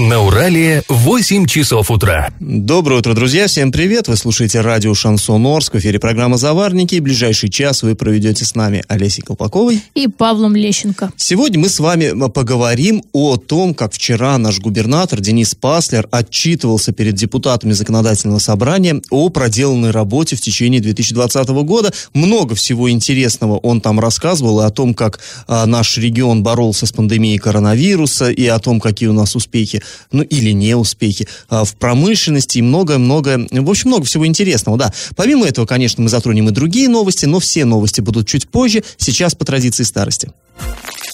На Урале 8 часов утра. Доброе утро, друзья. Всем привет. Вы слушаете радио Шансон Орск. В эфире программа «Заварники». И ближайший час вы проведете с нами Олесей Колпаковой. И Павлом Лещенко. Сегодня мы с вами поговорим о том, как вчера наш губернатор Денис Паслер отчитывался перед депутатами законодательного собрания о проделанной работе в течение 2020 года. Много всего интересного он там рассказывал и о том, как а, наш регион боролся с пандемией коронавируса и о том, какие у нас успехи ну или не успехи а, в промышленности и многое-многое, в общем, много всего интересного, да. Помимо этого, конечно, мы затронем и другие новости, но все новости будут чуть позже, сейчас по традиции старости.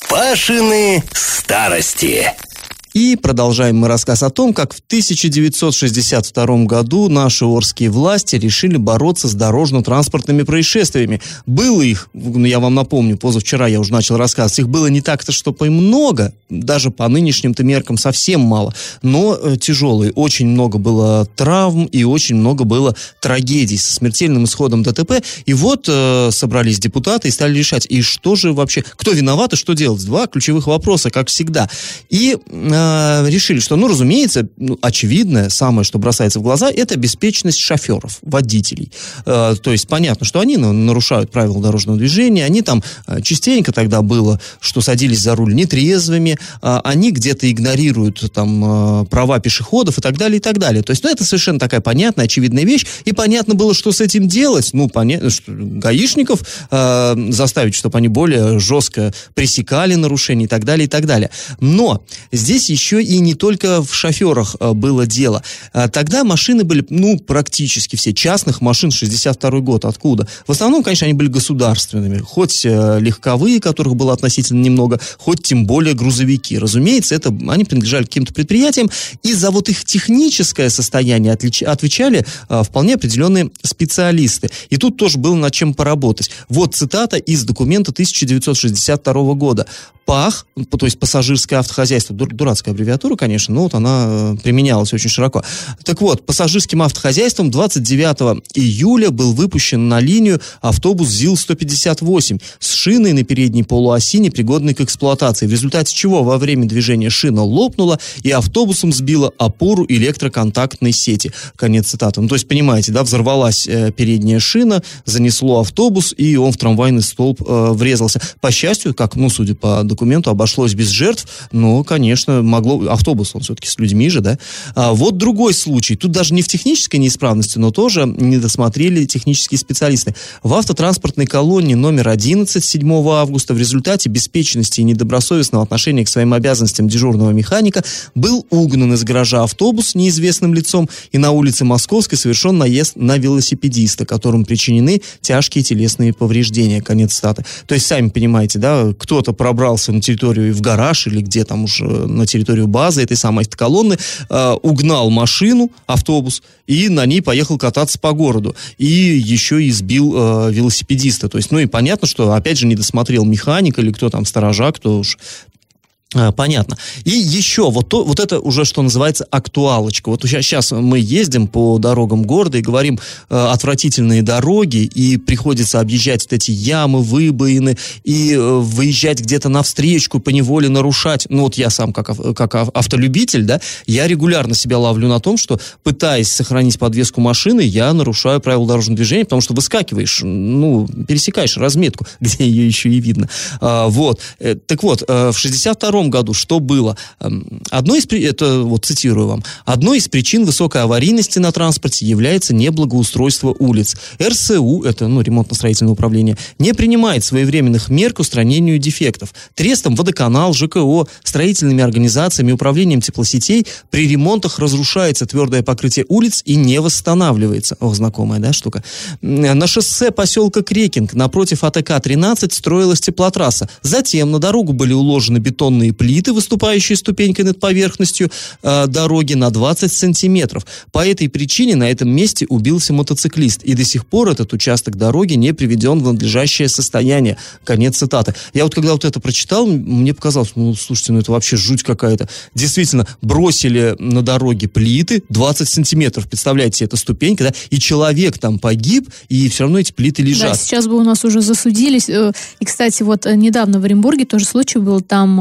Пашины старости. И продолжаем мы рассказ о том, как в 1962 году наши орские власти решили бороться с дорожно-транспортными происшествиями. Было их, ну, я вам напомню, позавчера я уже начал рассказ, их было не так-то, чтобы и много, даже по нынешним-то меркам совсем мало, но э, тяжелые. Очень много было травм и очень много было трагедий со смертельным исходом ДТП. И вот э, собрались депутаты и стали решать, и что же вообще, кто виноват и что делать? Два ключевых вопроса, как всегда. И э, Э, решили, что, ну, разумеется, ну, очевидное, самое, что бросается в глаза, это беспечность шоферов, водителей. Э, то есть понятно, что они нарушают правила дорожного движения, они там э, частенько тогда было, что садились за руль нетрезвыми, э, они где-то игнорируют там э, права пешеходов и так далее, и так далее. То есть, ну, это совершенно такая понятная, очевидная вещь, и понятно было, что с этим делать. Ну, понятно, что гаишников э, заставить, чтобы они более жестко пресекали нарушения и так далее, и так далее. Но здесь еще и не только в шоферах э, было дело. Э, тогда машины были, ну, практически все. Частных машин 62 год. Откуда? В основном, конечно, они были государственными. Хоть э, легковые, которых было относительно немного, хоть тем более грузовики. Разумеется, это они принадлежали каким-то предприятиям, и за вот их техническое состояние отлич, отвечали вполне определенные специалисты. И тут тоже было над чем поработать. Вот цитата из документа 1962 года. ПАХ, то есть пассажирское автохозяйство, дурацкая аббревиатура, конечно, но вот она э, применялась очень широко. Так вот, пассажирским автохозяйством 29 июля был выпущен на линию автобус ЗИЛ-158 с шиной на передней полуоси, непригодной к эксплуатации, в результате чего во время движения шина лопнула и автобусом сбила опору электроконтактной сети. Конец цитаты. Ну, то есть, понимаете, да, взорвалась э, передняя шина, занесло автобус, и он в трамвайный столб э, врезался. По счастью, как, ну, судя по документу обошлось без жертв, но, конечно, могло... Автобус, он все-таки с людьми же, да? А вот другой случай. Тут даже не в технической неисправности, но тоже не досмотрели технические специалисты. В автотранспортной колонии номер 11 7 августа в результате беспечности и недобросовестного отношения к своим обязанностям дежурного механика был угнан из гаража автобус неизвестным лицом и на улице Московской совершен наезд на велосипедиста, которым причинены тяжкие телесные повреждения. Конец стата. То есть, сами понимаете, да, кто-то пробрался ворвался на территорию в гараж или где там уже на территорию базы этой самой колонны, э, угнал машину, автобус, и на ней поехал кататься по городу. И еще избил э, велосипедиста. То есть, ну и понятно, что, опять же, не досмотрел механик или кто там сторожа, кто уж понятно. И еще, вот, то, вот это уже, что называется, актуалочка. Вот сейчас, мы ездим по дорогам города и говорим э, отвратительные дороги, и приходится объезжать вот эти ямы, выбоины, и э, выезжать где-то навстречку, поневоле нарушать. Ну вот я сам, как, как автолюбитель, да, я регулярно себя ловлю на том, что, пытаясь сохранить подвеску машины, я нарушаю правила дорожного движения, потому что выскакиваешь, ну, пересекаешь разметку, где ее еще и видно. А, вот. Э, так вот, э, в 62 году что было? Эм, одной из, это вот цитирую вам, одной из причин высокой аварийности на транспорте является неблагоустройство улиц. РСУ, это ну, ремонтно-строительное управление, не принимает своевременных мер к устранению дефектов. Трестом водоканал, ЖКО, строительными организациями, управлением теплосетей при ремонтах разрушается твердое покрытие улиц и не восстанавливается. Ох, знакомая, да, штука. На шоссе поселка Крекинг напротив АТК-13 строилась теплотрасса. Затем на дорогу были уложены бетонные бетонные плиты, выступающие ступенькой над поверхностью э, дороги на 20 сантиметров. По этой причине на этом месте убился мотоциклист, и до сих пор этот участок дороги не приведен в надлежащее состояние. Конец цитаты. Я вот когда вот это прочитал, мне показалось, ну, слушайте, ну это вообще жуть какая-то. Действительно, бросили на дороге плиты 20 сантиметров, представляете, эта ступенька, да, и человек там погиб, и все равно эти плиты лежат. Да, сейчас бы у нас уже засудились. Э, и, кстати, вот э, недавно в Оренбурге тоже случай был, там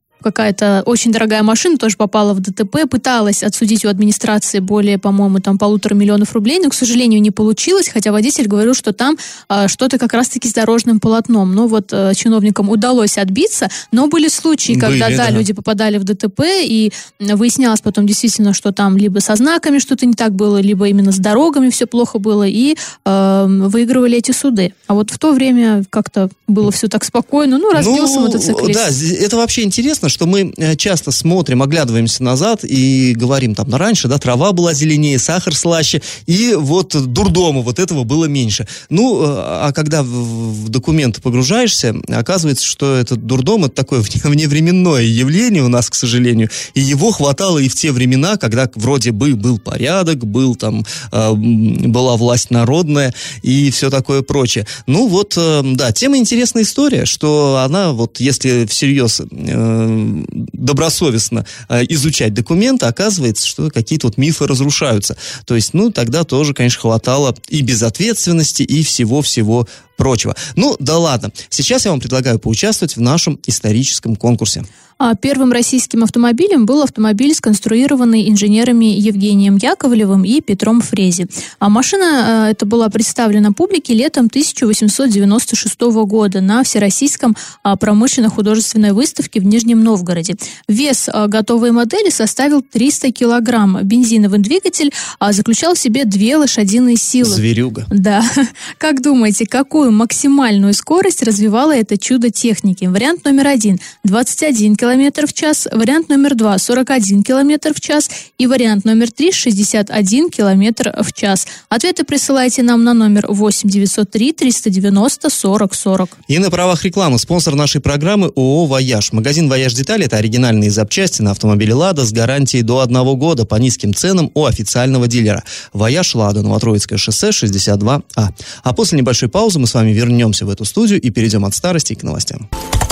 какая-то очень дорогая машина тоже попала в ДТП, пыталась отсудить у администрации более, по-моему, там полутора миллионов рублей, но, к сожалению, не получилось, хотя водитель говорил, что там а, что-то как раз-таки с дорожным полотном. Ну вот а, чиновникам удалось отбиться, но были случаи, когда, были, да, да, люди попадали в ДТП, и выяснялось потом действительно, что там либо со знаками что-то не так было, либо именно с дорогами все плохо было, и э, выигрывали эти суды. А вот в то время как-то было все так спокойно, ну, разбился ну, мотоциклист. Да, это вообще интересно, что мы э, часто смотрим, оглядываемся назад и говорим там, на «Ну, раньше, да, трава была зеленее, сахар слаще, и вот дурдома вот этого было меньше. Ну, э, а когда в, документы погружаешься, оказывается, что этот дурдом это такое вневременное явление у нас, к сожалению, и его хватало и в те времена, когда вроде бы был порядок, был там, э, была власть народная и все такое прочее. Ну вот, да, тема интересная история, что она вот, если всерьез добросовестно э, изучать документы, оказывается, что какие-то вот мифы разрушаются. То есть, ну, тогда тоже, конечно, хватало и безответственности, и всего-всего прочего. Ну, да ладно. Сейчас я вам предлагаю поучаствовать в нашем историческом конкурсе. А первым российским автомобилем был автомобиль, сконструированный инженерами Евгением Яковлевым и Петром Фрези. А машина э, эта была представлена публике летом 1896 года на Всероссийском а, промышленно-художественной выставке в Нижнем Новгороде. Вес а, готовой модели составил 300 килограмм. Бензиновый двигатель а, заключал в себе две лошадиные силы. Зверюга. Да. Как думаете, какую максимальную скорость развивало это чудо техники? Вариант номер один – 21 километр км в час, вариант номер два 41 км в час и вариант номер три 61 км в час. Ответы присылайте нам на номер 8 903 390 40 40. И на правах рекламы спонсор нашей программы ООО «Вояж». Магазин «Вояж Детали» — это оригинальные запчасти на автомобиле «Лада» с гарантией до одного года по низким ценам у официального дилера. «Вояж Лада», Новотроицкое шоссе, 62А. А после небольшой паузы мы с вами вернемся в эту студию и перейдем от старости к новостям.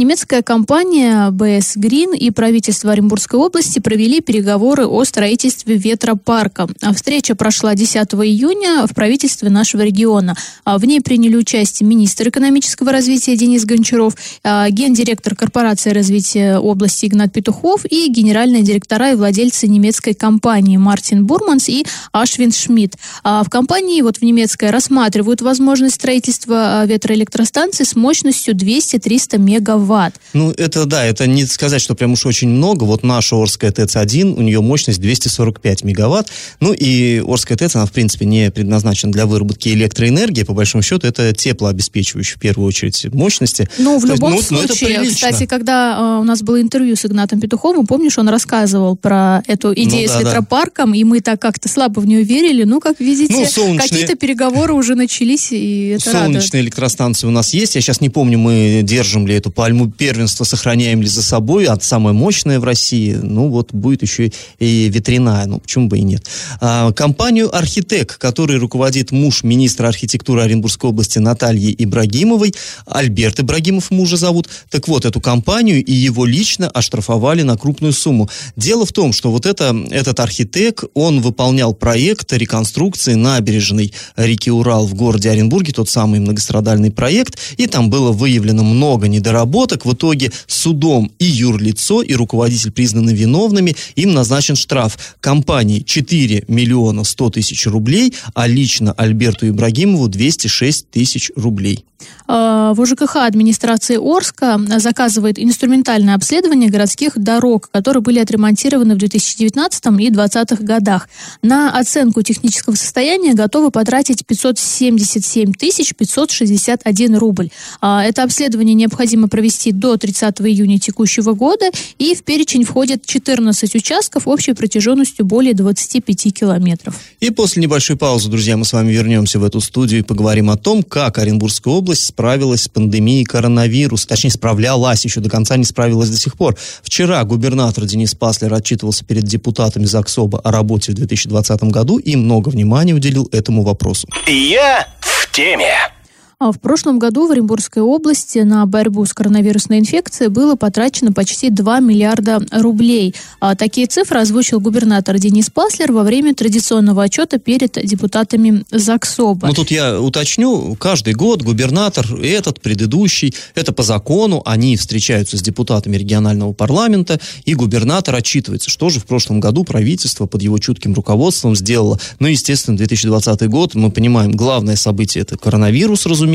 Немецкая компания BS Green и правительство Оренбургской области провели переговоры о строительстве ветропарка. Встреча прошла 10 июня в правительстве нашего региона. А в ней приняли участие министр экономического развития Денис Гончаров, а, гендиректор корпорации развития области Игнат Петухов и генеральные директора и владельцы немецкой компании Мартин Бурманс и Ашвин Шмидт. А в компании вот в немецкой рассматривают возможность строительства ветроэлектростанции с мощностью 200-300 мегаватт ватт. Ну, это да, это не сказать, что прям уж очень много. Вот наша Орская ТЭЦ-1, у нее мощность 245 мегаватт. Ну, и Орская ТЭЦ, она, в принципе, не предназначена для выработки электроэнергии. По большому счету, это теплообеспечивающие, в первую очередь, мощности. Ну, в любом есть, ну, случае, ну, кстати, когда э, у нас было интервью с Игнатом Петуховым, помнишь, он рассказывал про эту идею ну, да, с ветропарком, да. и мы так как-то слабо в нее верили. Ну, как видите, ну, солнечные... какие-то переговоры уже начались, и это Солнечные радует. электростанции у нас есть. Я сейчас не помню, мы держим ли эту пальму первенства сохраняем ли за собой, а самое мощное в России, ну вот будет еще и ветряная, ну почему бы и нет. А, компанию «Архитек», который руководит муж министра архитектуры Оренбургской области Натальи Ибрагимовой, Альберт Ибрагимов мужа зовут, так вот, эту компанию и его лично оштрафовали на крупную сумму. Дело в том, что вот это, этот архитек, он выполнял проект реконструкции набережной реки Урал в городе Оренбурге, тот самый многострадальный проект, и там было выявлено много недоработок. В итоге судом и юрлицо, и руководитель признаны виновными, им назначен штраф компании 4 миллиона 100 тысяч рублей, а лично Альберту Ибрагимову 206 тысяч рублей. А, в УЖКХ администрации Орска заказывает инструментальное обследование городских дорог, которые были отремонтированы в 2019 и 2020 годах. На оценку технического состояния готовы потратить 577 тысяч 561 рубль. А, это обследование необходимо провести до 30 июня текущего года, и в перечень входят 14 участков общей протяженностью более 25 километров. И после небольшой паузы, друзья, мы с вами вернемся в эту студию и поговорим о том, как Оренбургская область справилась с пандемией коронавируса, точнее, справлялась, еще до конца не справилась до сих пор. Вчера губернатор Денис Паслер отчитывался перед депутатами ЗАГСОБа о работе в 2020 году и много внимания уделил этому вопросу. Я в теме. А в прошлом году в Оренбургской области на борьбу с коронавирусной инфекцией было потрачено почти 2 миллиарда рублей. А такие цифры озвучил губернатор Денис Паслер во время традиционного отчета перед депутатами ЗАГСОБа. Ну тут я уточню, каждый год губернатор, этот, предыдущий, это по закону, они встречаются с депутатами регионального парламента, и губернатор отчитывается, что же в прошлом году правительство под его чутким руководством сделало. Ну, естественно, 2020 год, мы понимаем, главное событие это коронавирус, разумеется,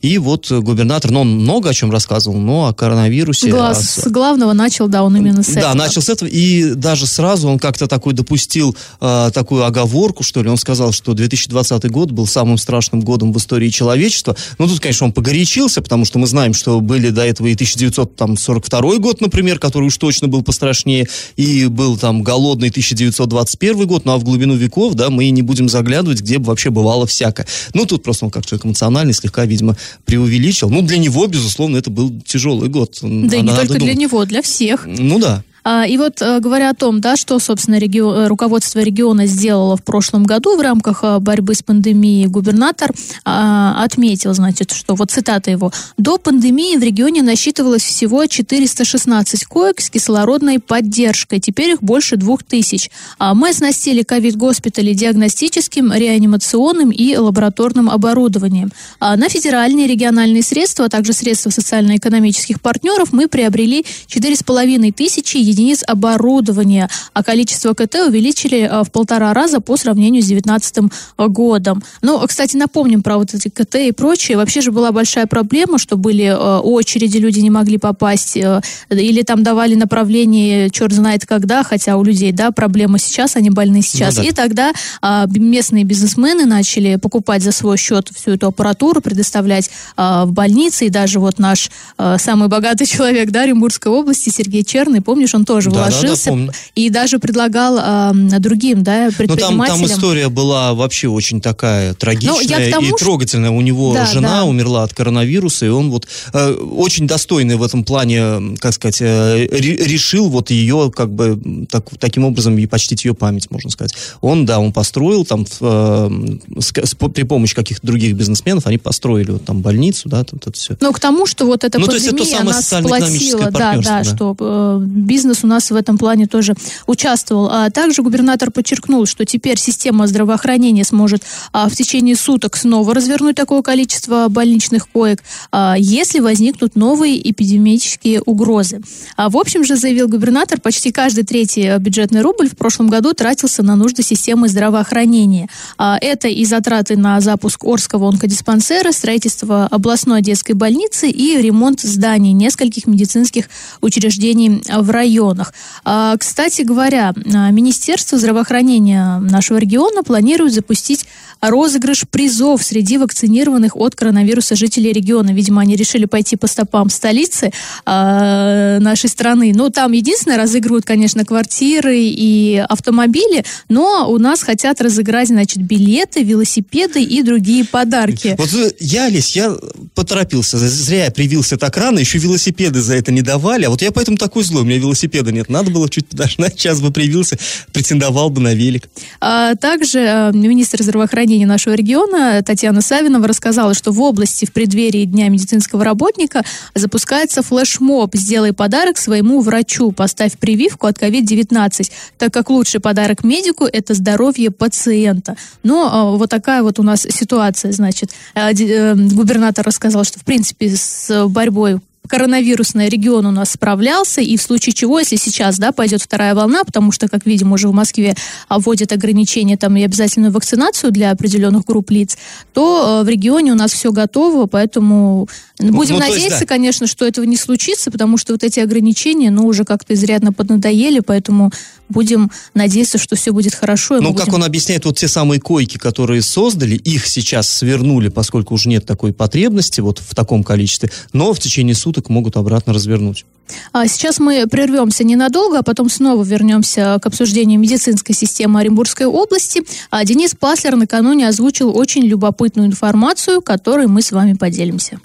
и вот губернатор, ну, он много о чем рассказывал, но о коронавирусе... Глаз, о... С главного начал, да, он именно с этого. Да, начал с этого, и даже сразу он как-то такой допустил э, такую оговорку, что ли, он сказал, что 2020 год был самым страшным годом в истории человечества. Ну, тут, конечно, он погорячился, потому что мы знаем, что были до этого и 1942 год, например, который уж точно был пострашнее, и был там голодный 1921 год, ну, а в глубину веков, да, мы и не будем заглядывать, где бы вообще бывало всякое. Ну, тут просто он как человек эмоциональный, слегка, видимо, преувеличил. Ну, для него, безусловно, это был тяжелый год. Да и не только для него, для всех. Ну да. А, и вот э, говоря о том, да, что, собственно, регион, э, руководство региона сделало в прошлом году в рамках э, борьбы с пандемией, губернатор а, отметил, значит, что, вот цитата его, «До пандемии в регионе насчитывалось всего 416 коек с кислородной поддержкой, теперь их больше 2000. А мы оснастили ковид-госпитали диагностическим, реанимационным и лабораторным оборудованием. На федеральные региональные средства, а также средства социально-экономических партнеров мы приобрели 4,5 тысячи единиц оборудования, а количество КТ увеличили э, в полтора раза по сравнению с 2019 годом. Ну, кстати, напомним про вот эти КТ и прочее. Вообще же была большая проблема, что были э, очереди, люди не могли попасть, э, или там давали направление черт знает когда, хотя у людей, да, проблема сейчас, они больны сейчас. Ну, да. И тогда а, местные бизнесмены начали покупать за свой счет всю эту аппаратуру, предоставлять а, в больнице, и даже вот наш самый богатый человек, да, Оренбургской области, Сергей Черный, помнишь, он тоже да, вложился да, да, и даже предлагал э, другим, да, предпринимателям. Ну там, там история была вообще очень такая трагичная тому, и трогательная. У него да, жена да. умерла от коронавируса, и он вот э, очень достойный в этом плане, как сказать, э, решил вот ее как бы так, таким образом и почтить ее память, можно сказать. Он, да, он построил там э, с, с, при помощи каких-то других бизнесменов, они построили вот там больницу, да, тут это все. Ну, к тому, что вот эта ну, пандемия нас сплотила, да, да, да, что э, бизнес у нас в этом плане тоже участвовал. А также губернатор подчеркнул, что теперь система здравоохранения сможет а, в течение суток снова развернуть такое количество больничных коек, а, если возникнут новые эпидемические угрозы. А, в общем же, заявил губернатор, почти каждый третий бюджетный рубль в прошлом году тратился на нужды системы здравоохранения. А, это и затраты на запуск Орского онкодиспансера, строительство областной детской больницы и ремонт зданий нескольких медицинских учреждений в районах регионах. А, кстати говоря, а, Министерство здравоохранения нашего региона планирует запустить розыгрыш призов среди вакцинированных от коронавируса жителей региона. Видимо, они решили пойти по стопам столицы э, нашей страны. Ну, там единственное, разыгрывают, конечно, квартиры и автомобили, но у нас хотят разыграть, значит, билеты, велосипеды и другие подарки. Вот э, я, Лесь, я поторопился. Зря я привился так рано, еще велосипеды за это не давали. А вот я поэтому такой злой, у меня велосипеда нет. Надо было чуть подождать, час бы привился, претендовал бы на велик. А, также э, министр здравоохранения нашего региона Татьяна Савинова рассказала, что в области в преддверии Дня медицинского работника запускается флешмоб «Сделай подарок своему врачу, поставь прививку от COVID-19», так как лучший подарок медику – это здоровье пациента. Но а, вот такая вот у нас ситуация, значит. Э, э, губернатор рассказал, что, в принципе, с борьбой коронавирусный регион у нас справлялся, и в случае чего, если сейчас, да, пойдет вторая волна, потому что, как видим, уже в Москве вводят ограничения там и обязательную вакцинацию для определенных групп лиц, то э, в регионе у нас все готово, поэтому будем ну, надеяться, есть, да. конечно, что этого не случится, потому что вот эти ограничения, ну, уже как-то изрядно поднадоели, поэтому будем надеяться, что все будет хорошо. Ну, будем... как он объясняет, вот те самые койки, которые создали, их сейчас свернули, поскольку уже нет такой потребности вот в таком количестве, но в течение суток могут обратно развернуть. А сейчас мы прервемся ненадолго, а потом снова вернемся к обсуждению медицинской системы Оренбургской области. А Денис Паслер накануне озвучил очень любопытную информацию, которой мы с вами поделимся.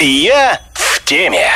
Я в теме.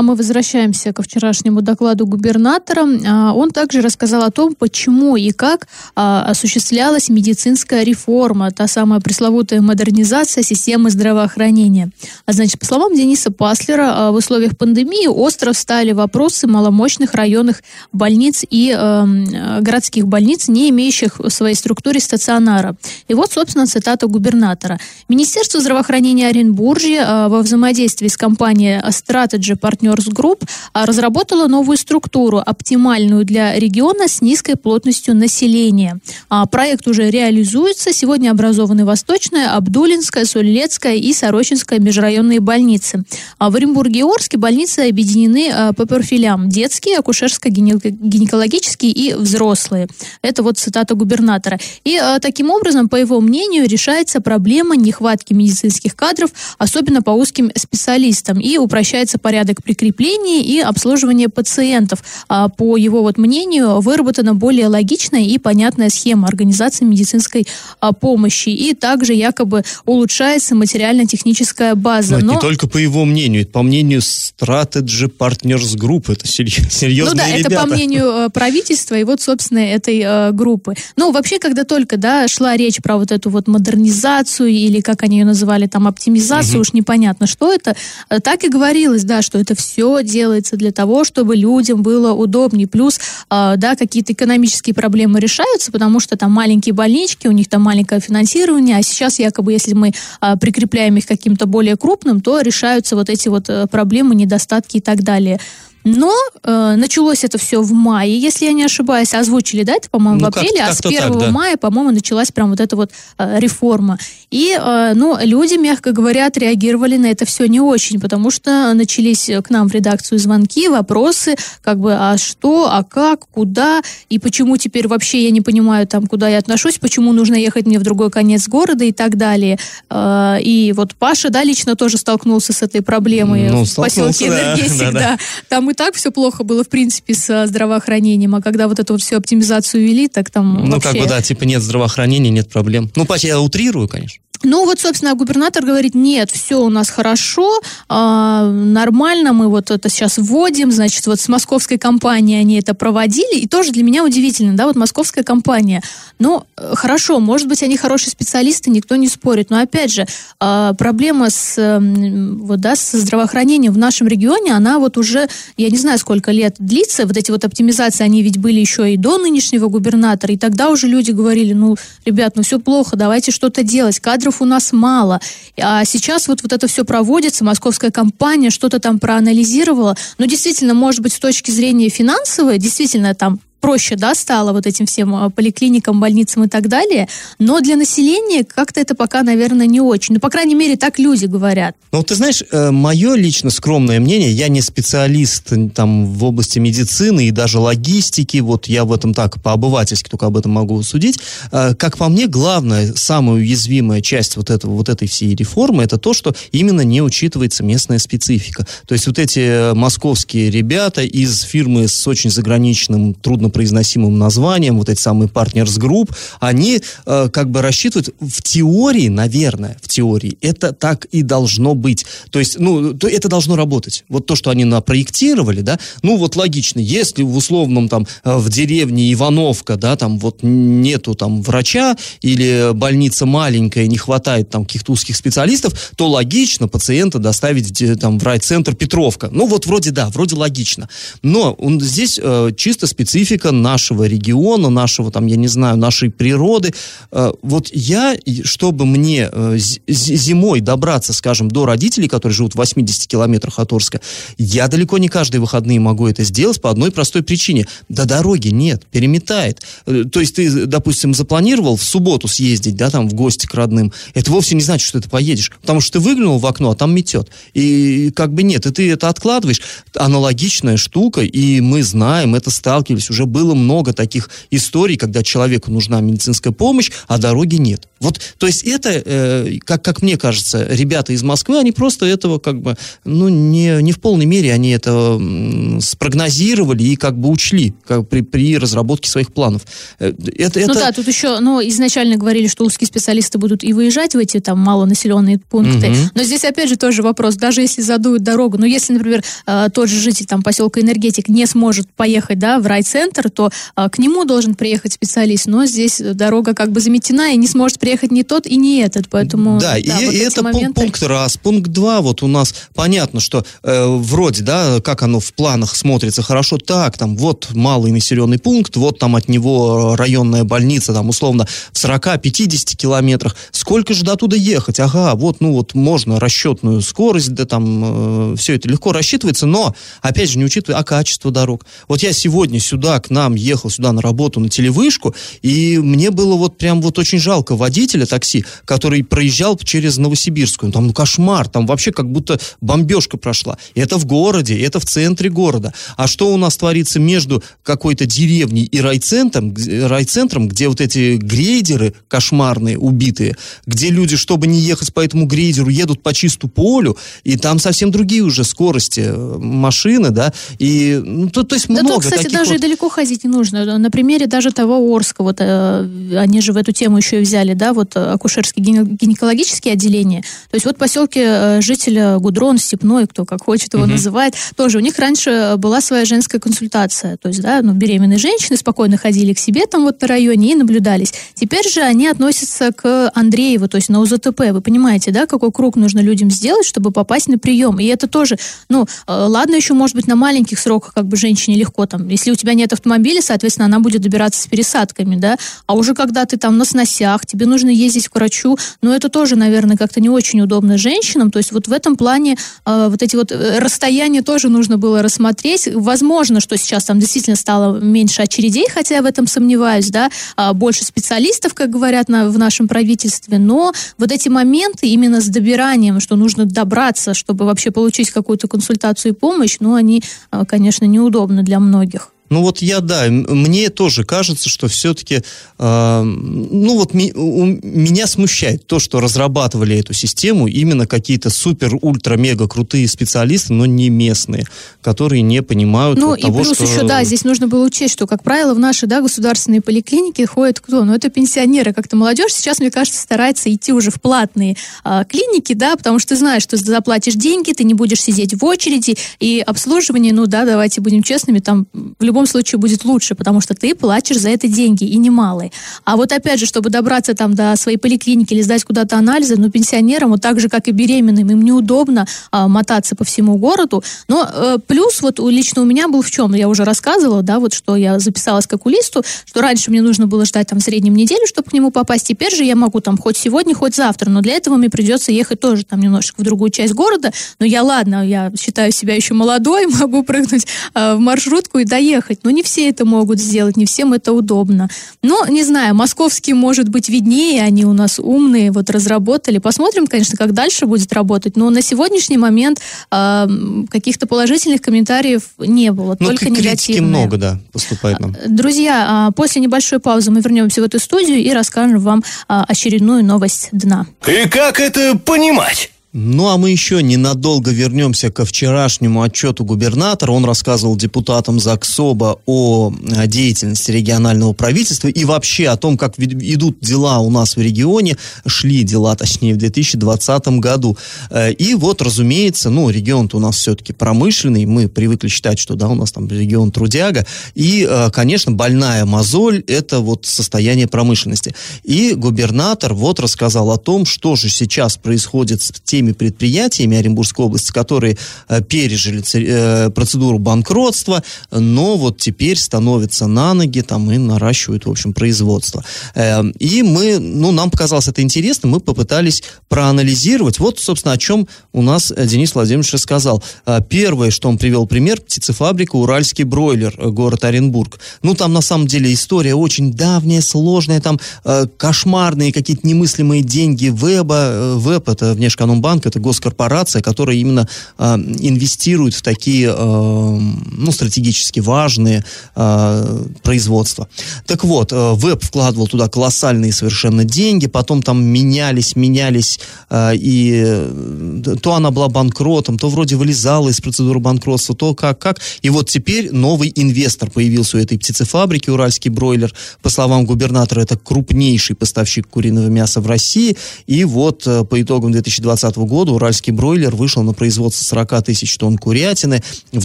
А мы возвращаемся ко вчерашнему докладу губернатора. А, он также рассказал о том, почему и как а, осуществлялась медицинская реформа, та самая пресловутая модернизация системы здравоохранения. А значит, по словам Дениса Паслера, а, в условиях пандемии остро встали вопросы маломощных районных больниц и э, городских больниц, не имеющих в своей структуре стационара. И вот, собственно, цитата губернатора. Министерство здравоохранения Оренбуржья во взаимодействии с компанией Strategy Partners Group а, разработала новую структуру, оптимальную для региона с низкой плотностью населения. А, проект уже реализуется. Сегодня образованы Восточная, Абдулинская, Солилецкая и Сорочинская межрайонные больницы. А в Оренбурге и Орске больницы объединены по профилям детские, акушерско-гинекологические и взрослые. Это вот цитата губернатора. И таким образом, по его мнению, решается проблема нехватки медицинских кадров, особенно по узким специалистам, и упрощается порядок прикрепления и обслуживания пациентов. А, по его вот мнению, выработана более логичная и понятная схема организации медицинской а, помощи. И также якобы улучшается материально-техническая база. Но, Но... не только по его мнению, по мнению Strategy Partners Group, это серьезные Ну да, ребята. это по мнению э, правительства и вот, собственно, этой э, группы. Ну, вообще, когда только, да, шла речь про вот эту вот модернизацию или, как они ее называли, там, оптимизацию, угу. уж непонятно, что это, э, так и говорилось, да, что это все делается для того, чтобы людям было удобнее. Плюс, э, да, какие-то экономические проблемы решаются, потому что там маленькие больнички, у них там маленькое финансирование, а сейчас якобы, если мы э, прикрепляем их каким-то более крупным, то решаются вот эти вот э, проблемы, недостатки и так далее. Но э, началось это все в мае, если я не ошибаюсь, озвучили, да, это, по-моему, ну, в апреле, а с 1 так, да. мая, по-моему, началась прям вот эта вот э, реформа. И, э, ну, люди, мягко говоря, отреагировали на это все не очень, потому что начались к нам в редакцию звонки, вопросы, как бы, а что, а как, куда, и почему теперь вообще я не понимаю, там, куда я отношусь, почему нужно ехать мне в другой конец города и так далее. Э, и вот Паша, да, лично тоже столкнулся с этой проблемой ну, в поселке да, Энергетик, да, да. да. Там и так все плохо было, в принципе, с здравоохранением, а когда вот эту вот всю оптимизацию вели, так там Ну, вообще... как бы, да, типа нет здравоохранения, нет проблем. Ну, почти я утрирую, конечно. Ну вот, собственно, губернатор говорит, нет, все у нас хорошо, э, нормально, мы вот это сейчас вводим, значит, вот с московской компанией они это проводили, и тоже для меня удивительно, да, вот московская компания, ну, хорошо, может быть, они хорошие специалисты, никто не спорит, но, опять же, э, проблема с, э, вот, да, с здравоохранением в нашем регионе, она вот уже, я не знаю, сколько лет длится, вот эти вот оптимизации, они ведь были еще и до нынешнего губернатора, и тогда уже люди говорили, ну, ребят, ну все плохо, давайте что-то делать, кадров у нас мало. А сейчас вот, вот это все проводится, московская компания что-то там проанализировала. Но действительно, может быть, с точки зрения финансовой, действительно там проще, да, стало вот этим всем а, поликлиникам, больницам и так далее, но для населения как-то это пока, наверное, не очень. Ну, по крайней мере, так люди говорят. Ну, ты знаешь, э, мое лично скромное мнение, я не специалист там в области медицины и даже логистики, вот я в этом так по-обывательски только об этом могу судить. Э, как по мне, главная, самая уязвимая часть вот, этого, вот этой всей реформы, это то, что именно не учитывается местная специфика. То есть вот эти э, московские ребята из фирмы с очень заграничным, трудно труднопроизносимым названием, вот эти самые Partners Group, они э, как бы рассчитывают в теории, наверное, в теории, это так и должно быть. То есть, ну, то это должно работать. Вот то, что они напроектировали, да, ну, вот логично, если в условном там э, в деревне Ивановка, да, там вот нету там врача или больница маленькая, не хватает там каких-то узких специалистов, то логично пациента доставить там в райцентр Петровка. Ну, вот вроде да, вроде логично. Но он, здесь э, чисто специфика специфика нашего региона, нашего, там, я не знаю, нашей природы. Э, вот я, чтобы мне э, зимой добраться, скажем, до родителей, которые живут в 80 километрах от Орска, я далеко не каждые выходные могу это сделать по одной простой причине. До дороги нет, переметает. Э, то есть ты, допустим, запланировал в субботу съездить, да, там, в гости к родным. Это вовсе не значит, что ты поедешь. Потому что ты выглянул в окно, а там метет. И как бы нет, и ты это откладываешь. Аналогичная штука, и мы знаем, это сталкивались уже было много таких историй, когда человеку нужна медицинская помощь, а дороги нет. Вот, то есть это, э, как, как мне кажется, ребята из Москвы, они просто этого как бы, ну, не, не в полной мере они это м, спрогнозировали и как бы учли как при, при разработке своих планов. Э, это, ну это... да, тут еще, ну, изначально говорили, что узкие специалисты будут и выезжать в эти там малонаселенные пункты, угу. но здесь опять же тоже вопрос, даже если задуют дорогу, ну, если, например, э, тот же житель там поселка Энергетик не сможет поехать, да, в райцентр, то к нему должен приехать специалист, но здесь дорога как бы заметена и не сможет приехать не тот и не этот, поэтому... Да, да и, вот и это моменты... пункт раз. Пункт два, вот у нас понятно, что э, вроде, да, как оно в планах смотрится хорошо, так, там, вот малый населенный пункт, вот там от него районная больница, там, условно, в 40-50 километрах. Сколько же до туда ехать? Ага, вот, ну, вот можно расчетную скорость, да, там, э, все это легко рассчитывается, но, опять же, не учитывая, а качество дорог. Вот я сегодня сюда, к нам ехал, сюда на работу, на телевышку, и мне было вот прям вот очень жалко водителя такси, который проезжал через Новосибирскую. Там ну, кошмар, там вообще как будто бомбежка прошла. И это в городе, и это в центре города. А что у нас творится между какой-то деревней и райцентром, райцентром, где вот эти грейдеры кошмарные, убитые, где люди, чтобы не ехать по этому грейдеру, едут по чисту полю, и там совсем другие уже скорости э, машины, да, и, ну, то, то есть да много то, кстати, таких даже вот... и далеко ходить не нужно. На примере даже того Орска, вот э, они же в эту тему еще и взяли, да, вот э, акушерские гинекологические отделения. То есть вот поселке э, жителя Гудрон, Степной, кто как хочет его угу. называет, тоже у них раньше была своя женская консультация. То есть, да, ну, беременные женщины спокойно ходили к себе там вот на районе и наблюдались. Теперь же они относятся к Андрееву, то есть на УЗТП. Вы понимаете, да, какой круг нужно людям сделать, чтобы попасть на прием. И это тоже, ну, э, ладно еще, может быть, на маленьких сроках как бы женщине легко там. Если у тебя нет автомобиля, соответственно, она будет добираться с пересадками, да. А уже когда ты там на сносях, тебе нужно ездить к врачу, но это тоже, наверное, как-то не очень удобно женщинам. То есть вот в этом плане э, вот эти вот э, расстояния тоже нужно было рассмотреть. Возможно, что сейчас там действительно стало меньше очередей, хотя я в этом сомневаюсь, да, а больше специалистов, как говорят на, в нашем правительстве, но вот эти моменты именно с добиранием, что нужно добраться, чтобы вообще получить какую-то консультацию и помощь, ну, они, э, конечно, неудобны для многих. Ну вот я, да, мне тоже кажется, что все-таки, э, ну вот ми, у, меня смущает то, что разрабатывали эту систему именно какие-то супер-ультра-мега крутые специалисты, но не местные, которые не понимают ну, вот и того, плюс что... еще, да, здесь нужно было учесть, что, как правило, в наши, да, государственные поликлиники ходят кто? Ну, это пенсионеры, как-то молодежь сейчас, мне кажется, старается идти уже в платные э, клиники, да, потому что ты знаешь, что заплатишь деньги, ты не будешь сидеть в очереди, и обслуживание, ну, да, давайте будем честными, там в любом любом случае будет лучше, потому что ты платишь за это деньги, и немалые. А вот опять же, чтобы добраться там до своей поликлиники или сдать куда-то анализы, ну, пенсионерам, вот так же, как и беременным, им неудобно а, мотаться по всему городу. Но э, плюс вот лично у меня был в чем, я уже рассказывала, да, вот что я записалась к окулисту, что раньше мне нужно было ждать там в среднем неделю, чтобы к нему попасть, теперь же я могу там хоть сегодня, хоть завтра, но для этого мне придется ехать тоже там немножечко в другую часть города, но я, ладно, я считаю себя еще молодой, могу прыгнуть э, в маршрутку и доехать, ехать. Но не все это могут сделать, не всем это удобно. Но, не знаю, московские, может быть, виднее, они у нас умные, вот разработали. Посмотрим, конечно, как дальше будет работать. Но на сегодняшний момент э, каких-то положительных комментариев не было, Но только негативные. много, да, поступает нам. Друзья, э, после небольшой паузы мы вернемся в эту студию и расскажем вам э, очередную новость дна. И как это понимать? Ну, а мы еще ненадолго вернемся ко вчерашнему отчету губернатора. Он рассказывал депутатам ЗАГСОБа о деятельности регионального правительства и вообще о том, как идут дела у нас в регионе, шли дела, точнее, в 2020 году. Э, и вот, разумеется, ну, регион-то у нас все-таки промышленный, мы привыкли считать, что, да, у нас там регион трудяга. И, э, конечно, больная мозоль – это вот состояние промышленности. И губернатор вот рассказал о том, что же сейчас происходит с теми теми предприятиями Оренбургской области, которые э, пережили э, процедуру банкротства, но вот теперь становятся на ноги там и наращивают, в общем, производство. Э, и мы, ну, нам показалось это интересно, мы попытались проанализировать. Вот, собственно, о чем у нас Денис Владимирович рассказал. Э, первое, что он привел пример, птицефабрика «Уральский бройлер», э, город Оренбург. Ну, там, на самом деле, история очень давняя, сложная, там э, кошмарные какие-то немыслимые деньги веба, э, веб, это внешэкономбанк, банк это госкорпорация, которая именно э, инвестирует в такие, э, ну, стратегически важные э, производства. Так вот, э, веб вкладывал туда колоссальные совершенно деньги, потом там менялись, менялись, э, и то она была банкротом, то вроде вылезала из процедуры банкротства, то как, как. И вот теперь новый инвестор появился у этой птицефабрики, уральский бройлер. По словам губернатора, это крупнейший поставщик куриного мяса в России. И вот э, по итогам 2020 года уральский бройлер вышел на производство 40 тысяч тонн курятины. В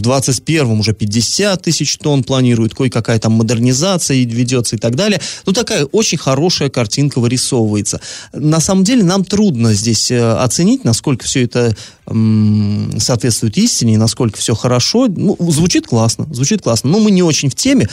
2021 уже 50 тысяч тонн планируют. Кое-какая там модернизация ведется и так далее. Ну, такая очень хорошая картинка вырисовывается. На самом деле нам трудно здесь э, оценить, насколько все это соответствует истине, и насколько все хорошо. Ну, звучит классно, звучит классно. Но мы не очень в теме,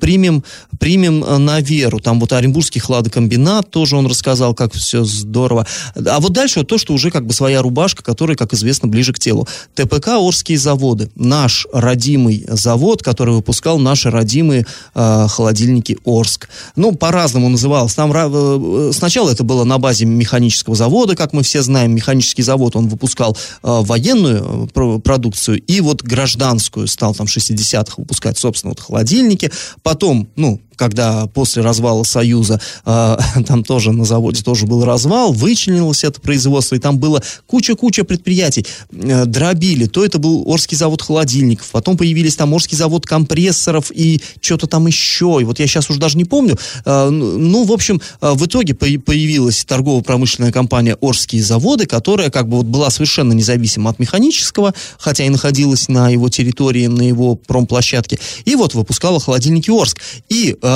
примем, примем э, на веру. Там вот Оренбургский хладокомбинат тоже он рассказал, как все здорово. А вот дальше вот то, что уже как бы своя рубашка, которая, как известно, ближе к телу. ТПК «Орские заводы». Наш родимый завод, который выпускал наши родимые э, холодильники «Орск». Ну, по-разному назывался. Там э, сначала это было на базе механического завода, как мы все знаем. Механический завод он выпускал военную э, продукцию и вот гражданскую стал там 60-х выпускать, собственно, вот холодильники. Потом, ну, когда после развала Союза э, там тоже на заводе тоже был развал, вычленилось это производство, и там было куча-куча предприятий, э, дробили, то это был Орский завод холодильников, потом появились там Орский завод компрессоров и что-то там еще, и вот я сейчас уже даже не помню, э, ну, в общем, э, в итоге по появилась торгово-промышленная компания Орские заводы, которая как бы вот была совершенно независима от механического, хотя и находилась на его территории, на его промплощадке, и вот выпускала холодильники Орск. И э,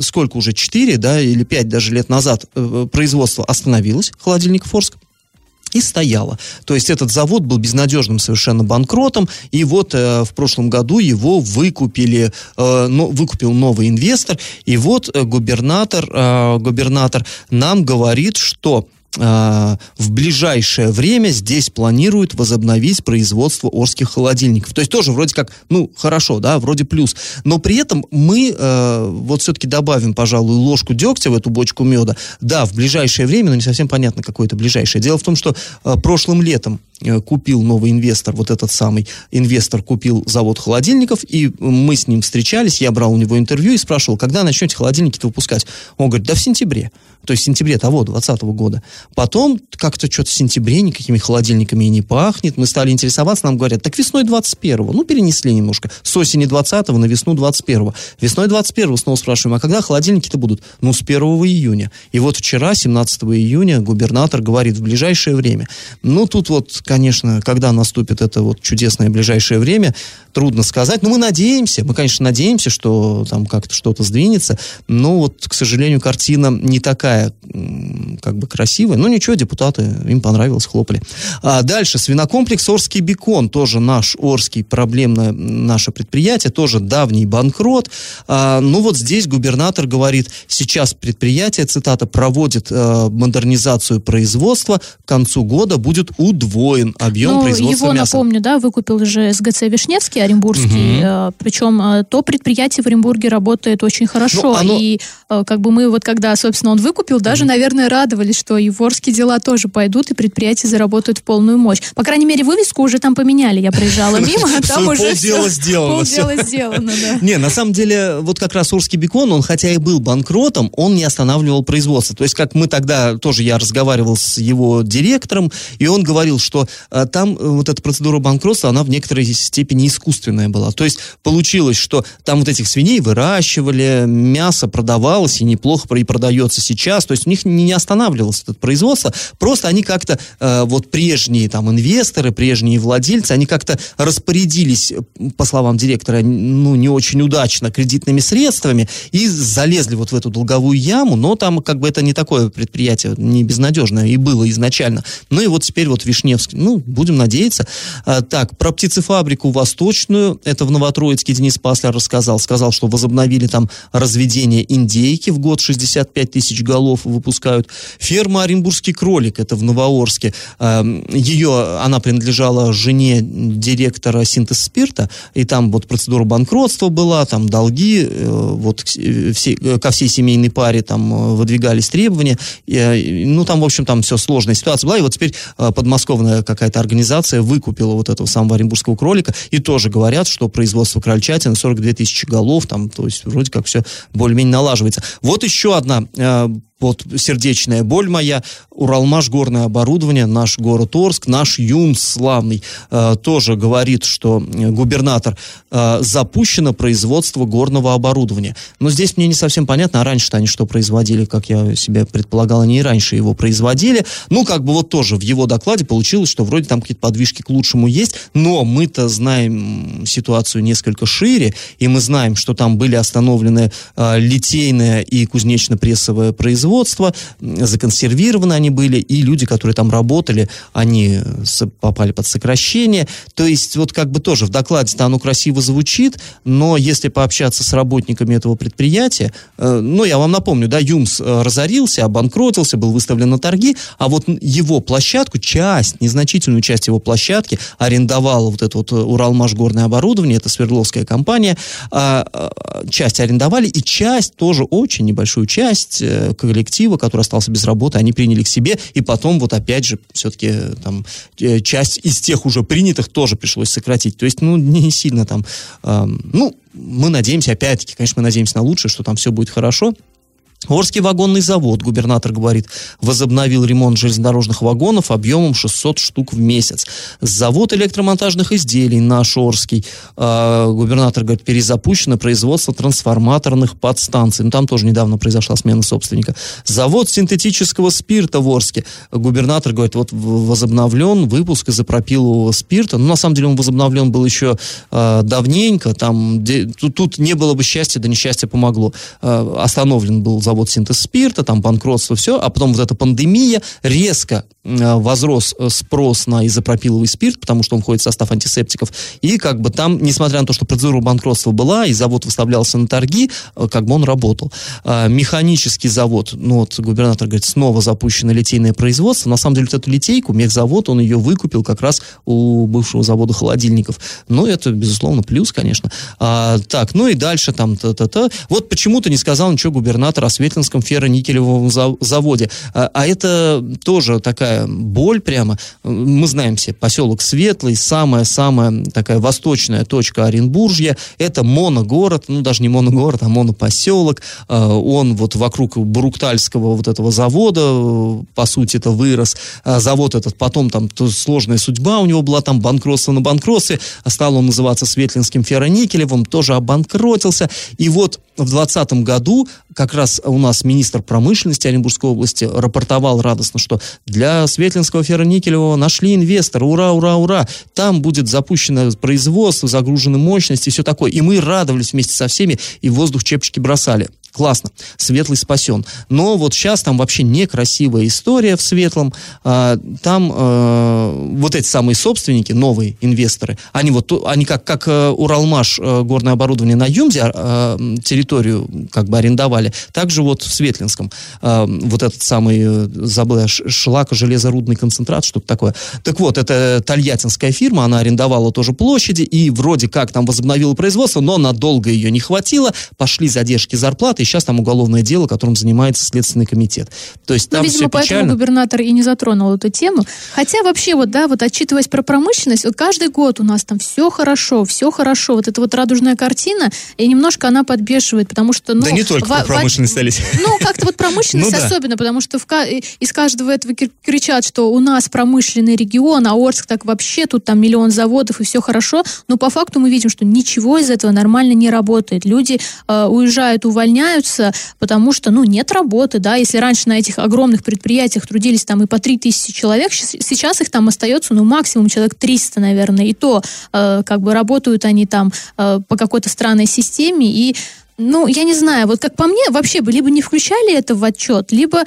сколько уже, 4, да, или 5 даже лет назад э, производство остановилось, холодильник Форск, и стояло. То есть этот завод был безнадежным совершенно банкротом, и вот э, в прошлом году его выкупили, э, но, выкупил новый инвестор, и вот э, губернатор, э, губернатор нам говорит, что Э, в ближайшее время здесь планируют возобновить производство Орских холодильников. То есть тоже вроде как, ну, хорошо, да, вроде плюс. Но при этом мы э, вот все-таки добавим, пожалуй, ложку дегтя в эту бочку меда. Да, в ближайшее время, но не совсем понятно, какое это ближайшее. Дело в том, что э, прошлым летом э, купил новый инвестор, вот этот самый инвестор купил завод холодильников, и мы с ним встречались, я брал у него интервью и спрашивал, когда начнете холодильники-то выпускать? Он говорит, да в сентябре. То есть в сентябре того, 2020 года. Потом как-то что-то в сентябре никакими холодильниками и не пахнет. Мы стали интересоваться, нам говорят, так весной 21-го. Ну, перенесли немножко. С осени 20-го на весну 21-го. Весной 21-го снова спрашиваем, а когда холодильники-то будут? Ну, с 1 июня. И вот вчера, 17 июня, губернатор говорит, в ближайшее время. Ну, тут вот, конечно, когда наступит это вот чудесное ближайшее время, трудно сказать. Но мы надеемся, мы, конечно, надеемся, что там как-то что-то сдвинется. Но вот, к сожалению, картина не такая, как бы красивая. Ну ничего, депутаты, им понравилось, хлопали. А дальше, свинокомплекс Орский Бекон, тоже наш Орский, проблемное наше предприятие, тоже давний банкрот. А, ну вот здесь губернатор говорит, сейчас предприятие, цитата, проводит а, модернизацию производства, к концу года будет удвоен объем ну, производства его, мяса. напомню, да, выкупил же СГЦ Вишневский, Оренбургский, угу. а, причем а, то предприятие в Оренбурге работает очень хорошо, ну, оно... и а, как бы мы вот когда, собственно, он выкупил, даже, угу. наверное, радовались, что и в Орске дела тоже пойдут, и предприятия заработают в полную мощь. По крайней мере, вывеску уже там поменяли. Я проезжала мимо, а там уже все... сделано. Полдела сделано, да. Не, на самом деле, вот как раз Орский бекон, он хотя и был банкротом, он не останавливал производство. То есть, как мы тогда, тоже я разговаривал с его директором, и он говорил, что а, там э, вот эта процедура банкротства, она в некоторой степени искусственная была. То есть, получилось, что там вот этих свиней выращивали, мясо продавалось, и неплохо и продается сейчас. То есть, у них не останавливалось это производство, просто они как-то, э, вот прежние там инвесторы, прежние владельцы, они как-то распорядились, по словам директора, ну, не очень удачно кредитными средствами и залезли вот в эту долговую яму, но там как бы это не такое предприятие, не безнадежное и было изначально. Ну и вот теперь вот Вишневский, ну, будем надеяться. А, так, про птицефабрику Восточную, это в Новотроицке Денис Пасляр рассказал, сказал, что возобновили там разведение индейки в год 65 тысяч голов голов выпускают. Ферма Оренбургский кролик, это в Новоорске. Эм, Ее, она принадлежала жене директора синтез спирта, и там вот процедура банкротства была, там долги, э, вот все, ко всей семейной паре там выдвигались требования. Ну, там, в общем, там все сложная ситуация была, и вот теперь подмосковная какая-то организация выкупила вот этого самого оренбургского кролика, и тоже говорят, что производство крольчатины 42 тысячи голов, там, то есть вроде как все более-менее налаживается. Вот еще одна э, вот сердечная боль моя, Уралмаш горное оборудование, наш город Орск, наш ЮМС славный, э, тоже говорит, что э, губернатор, э, запущено производство горного оборудования. Но здесь мне не совсем понятно, а раньше-то они что производили, как я себе предполагал, они и раньше его производили. Ну, как бы вот тоже в его докладе получилось, что вроде там какие-то подвижки к лучшему есть, но мы-то знаем ситуацию несколько шире, и мы знаем, что там были остановлены э, литейное и кузнечно-прессовое производство, производства, законсервированы они были, и люди, которые там работали, они попали под сокращение. То есть вот как бы тоже в докладе-то оно красиво звучит, но если пообщаться с работниками этого предприятия, э, ну, я вам напомню, да, ЮМС э, разорился, обанкротился, был выставлен на торги, а вот его площадку, часть, незначительную часть его площадки арендовала вот это вот Уралмашгорное оборудование, это Свердловская компания, а, а, часть арендовали, и часть, тоже очень небольшую часть, э, коллектива, который остался без работы, они приняли к себе, и потом вот опять же все-таки э, там э, часть из тех уже принятых тоже пришлось сократить. То есть, ну, не сильно там, э, ну, мы надеемся, опять-таки, конечно, мы надеемся на лучшее, что там все будет хорошо, Орский вагонный завод, губернатор говорит, возобновил ремонт железнодорожных вагонов объемом 600 штук в месяц. Завод электромонтажных изделий наш Орский, э, губернатор говорит, перезапущено производство трансформаторных подстанций. Ну, там тоже недавно произошла смена собственника. Завод синтетического спирта в Орске. Губернатор говорит, вот возобновлен выпуск изопропилового спирта. Ну, на самом деле он возобновлен был еще э, давненько. Там, где, тут, тут не было бы счастья, да несчастье помогло. Э, остановлен был завод синтез спирта, там банкротство, все, а потом вот эта пандемия резко возрос э, спрос на изопропиловый спирт, потому что он входит в состав антисептиков, и как бы там, несмотря на то, что процедура банкротства была, и завод выставлялся на торги, э, как бы он работал. Механический завод, ну вот губернатор говорит, снова запущено литейное производство, на самом деле вот эту литейку, мехзавод, он ее выкупил как раз у бывшего завода холодильников. Ну, это, безусловно, плюс, конечно. А, так, ну и дальше там, та-та-та. Вот почему-то не сказал ничего губернатор о Светлинском ферроникелевом заводе. А, а это тоже такая боль прямо. Мы знаем все, поселок Светлый, самая-самая такая восточная точка Оренбуржья. Это моногород, ну даже не моногород, а монопоселок. А, он вот вокруг Буруктальского вот этого завода, по сути, это вырос. А завод этот потом там сложная судьба у него была, там банкротство на банкротстве. Стал он называться Светлинским ферроникелевым, тоже обанкротился. И вот в 2020 году как раз у нас министр промышленности Оренбургской области рапортовал радостно, что для Светлинского ферроникелевого нашли инвестора, ура, ура, ура, там будет запущено производство, загружены мощности и все такое. И мы радовались вместе со всеми и воздух чепчики бросали классно, Светлый спасен. Но вот сейчас там вообще некрасивая история в Светлом. А, там а, вот эти самые собственники, новые инвесторы, они вот, они как, как э, Уралмаш э, горное оборудование на Юмзе а, территорию как бы арендовали, также вот в Светлинском а, вот этот самый, забыл я, шлако железорудный концентрат, что-то такое. Так вот, это тольяттинская фирма, она арендовала тоже площади и вроде как там возобновила производство, но надолго ее не хватило, пошли задержки зарплаты, сейчас там уголовное дело, которым занимается Следственный комитет. То есть ну, там ну, видимо, все поэтому печально. губернатор и не затронул эту тему. Хотя вообще вот, да, вот отчитываясь про промышленность, вот каждый год у нас там все хорошо, все хорошо. Вот эта вот радужная картина, и немножко она подбешивает, потому что... Ну, да не только в, про промышленность стались. Ну, как-то вот промышленность ну, особенно, потому что в, из каждого этого кричат, что у нас промышленный регион, а Орск так вообще, тут там миллион заводов и все хорошо. Но по факту мы видим, что ничего из этого нормально не работает. Люди э, уезжают, увольняют, увольняются, потому что, ну, нет работы, да, если раньше на этих огромных предприятиях трудились там и по 3000 человек, сейчас их там остается, ну, максимум человек 300, наверное, и то, э, как бы работают они там э, по какой-то странной системе, и ну, я не знаю, вот как по мне, вообще бы либо не включали это в отчет, либо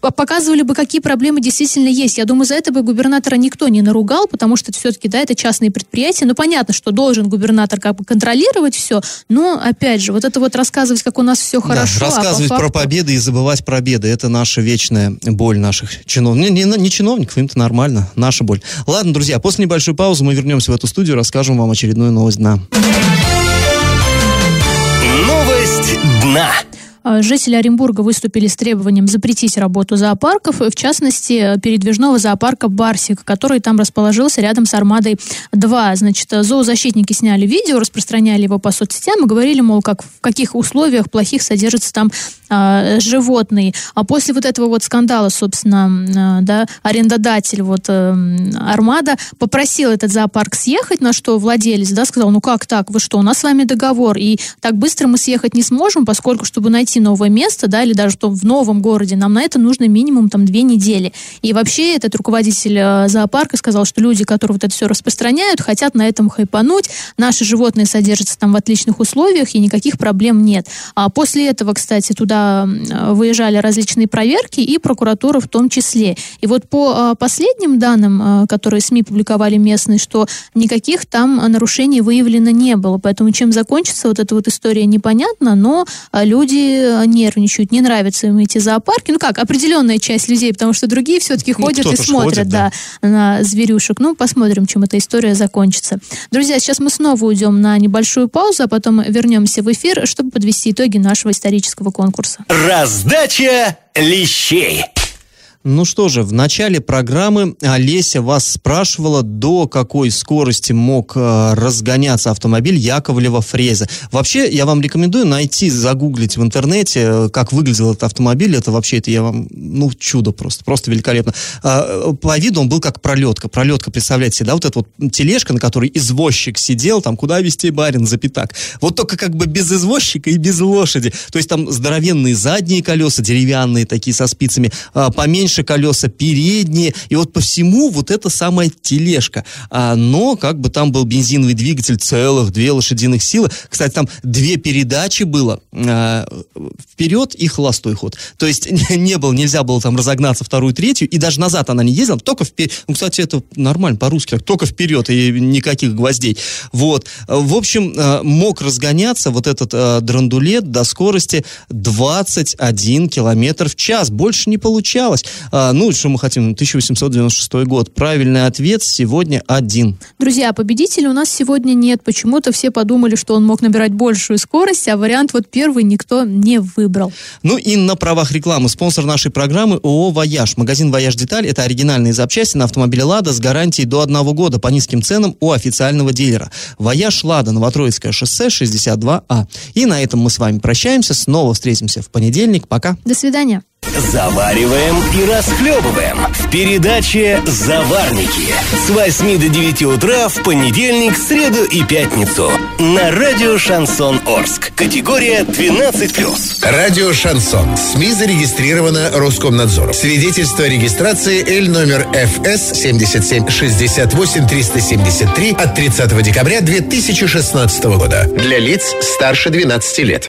показывали бы, какие проблемы действительно есть. Я думаю, за это бы губернатора никто не наругал, потому что все-таки, да, это частные предприятия. Ну, понятно, что должен губернатор как бы контролировать все, но, опять же, вот это вот рассказывать, как у нас все хорошо. Да, рассказывать а по факту... про победы и забывать про беды, это наша вечная боль наших чиновников. Не, не, не чиновников, им-то нормально, наша боль. Ладно, друзья, после небольшой паузы мы вернемся в эту студию, расскажем вам очередную новость дна. Новость дна. А, жители Оренбурга выступили с требованием запретить работу зоопарков, в частности, передвижного зоопарка «Барсик», который там расположился рядом с «Армадой-2». Значит, зоозащитники сняли видео, распространяли его по соцсетям и говорили, мол, как, в каких условиях плохих содержатся там а, животные. А после вот этого вот скандала, собственно, а, да, арендодатель вот а, «Армада» попросил этот зоопарк съехать, на что владелец, да, сказал, ну как так, вы что, у нас с вами договор, и так быстро мы съехать не сможем, поскольку, чтобы найти найти новое место, да, или даже что в новом городе, нам на это нужно минимум там две недели. И вообще этот руководитель э, зоопарка сказал, что люди, которые вот это все распространяют, хотят на этом хайпануть. Наши животные содержатся там в отличных условиях, и никаких проблем нет. А после этого, кстати, туда выезжали различные проверки, и прокуратура в том числе. И вот по э, последним данным, э, которые СМИ публиковали местные, что никаких там нарушений выявлено не было. Поэтому чем закончится вот эта вот история, непонятно, но люди нервничают, не нравятся им эти зоопарки. Ну как, определенная часть людей, потому что другие все-таки ну, ходят и смотрят ходит, да. Да, на зверюшек. Ну, посмотрим, чем эта история закончится. Друзья, сейчас мы снова уйдем на небольшую паузу, а потом вернемся в эфир, чтобы подвести итоги нашего исторического конкурса. Раздача лещей. Ну что же, в начале программы Олеся вас спрашивала, до какой скорости мог э, разгоняться автомобиль Яковлева-Фреза. Вообще, я вам рекомендую найти, загуглить в интернете, э, как выглядел этот автомобиль. Это вообще, это я вам, ну, чудо просто, просто великолепно. Э, по виду он был как пролетка. Пролетка, представляете, да, вот эта вот тележка, на которой извозчик сидел, там, куда вести барин за пятак. Вот только как бы без извозчика и без лошади. То есть там здоровенные задние колеса, деревянные такие со спицами, э, поменьше меньше колеса, передние, и вот по всему вот эта самая тележка. А, но как бы там был бензиновый двигатель целых, две лошадиных силы. Кстати, там две передачи было, а, вперед и холостой ход. То есть не было, нельзя было там разогнаться вторую, третью, и даже назад она не ездила, только вперед. Ну, кстати, это нормально по-русски, только вперед, и никаких гвоздей. Вот. В общем, а, мог разгоняться вот этот а, драндулет до скорости 21 километр в час. Больше не получалось. А, ну, что мы хотим? 1896 год. Правильный ответ сегодня один. Друзья, победителя у нас сегодня нет. Почему-то все подумали, что он мог набирать большую скорость, а вариант вот первый никто не выбрал. Ну и на правах рекламы. Спонсор нашей программы ООО «Вояж». Магазин «Вояж Деталь» — это оригинальные запчасти на автомобиле «Лада» с гарантией до одного года по низким ценам у официального дилера. «Вояж Лада», Новотроицкое шоссе, 62А. И на этом мы с вами прощаемся. Снова встретимся в понедельник. Пока. До свидания. Завариваем и расхлебываем в передаче «Заварники» с 8 до 9 утра в понедельник, среду и пятницу на радио «Шансон Орск». Категория 12+. Радио «Шансон». СМИ зарегистрировано Роскомнадзором. Свидетельство о регистрации Л номер ФС 7768 373 от 30 декабря 2016 года. Для лиц старше 12 лет.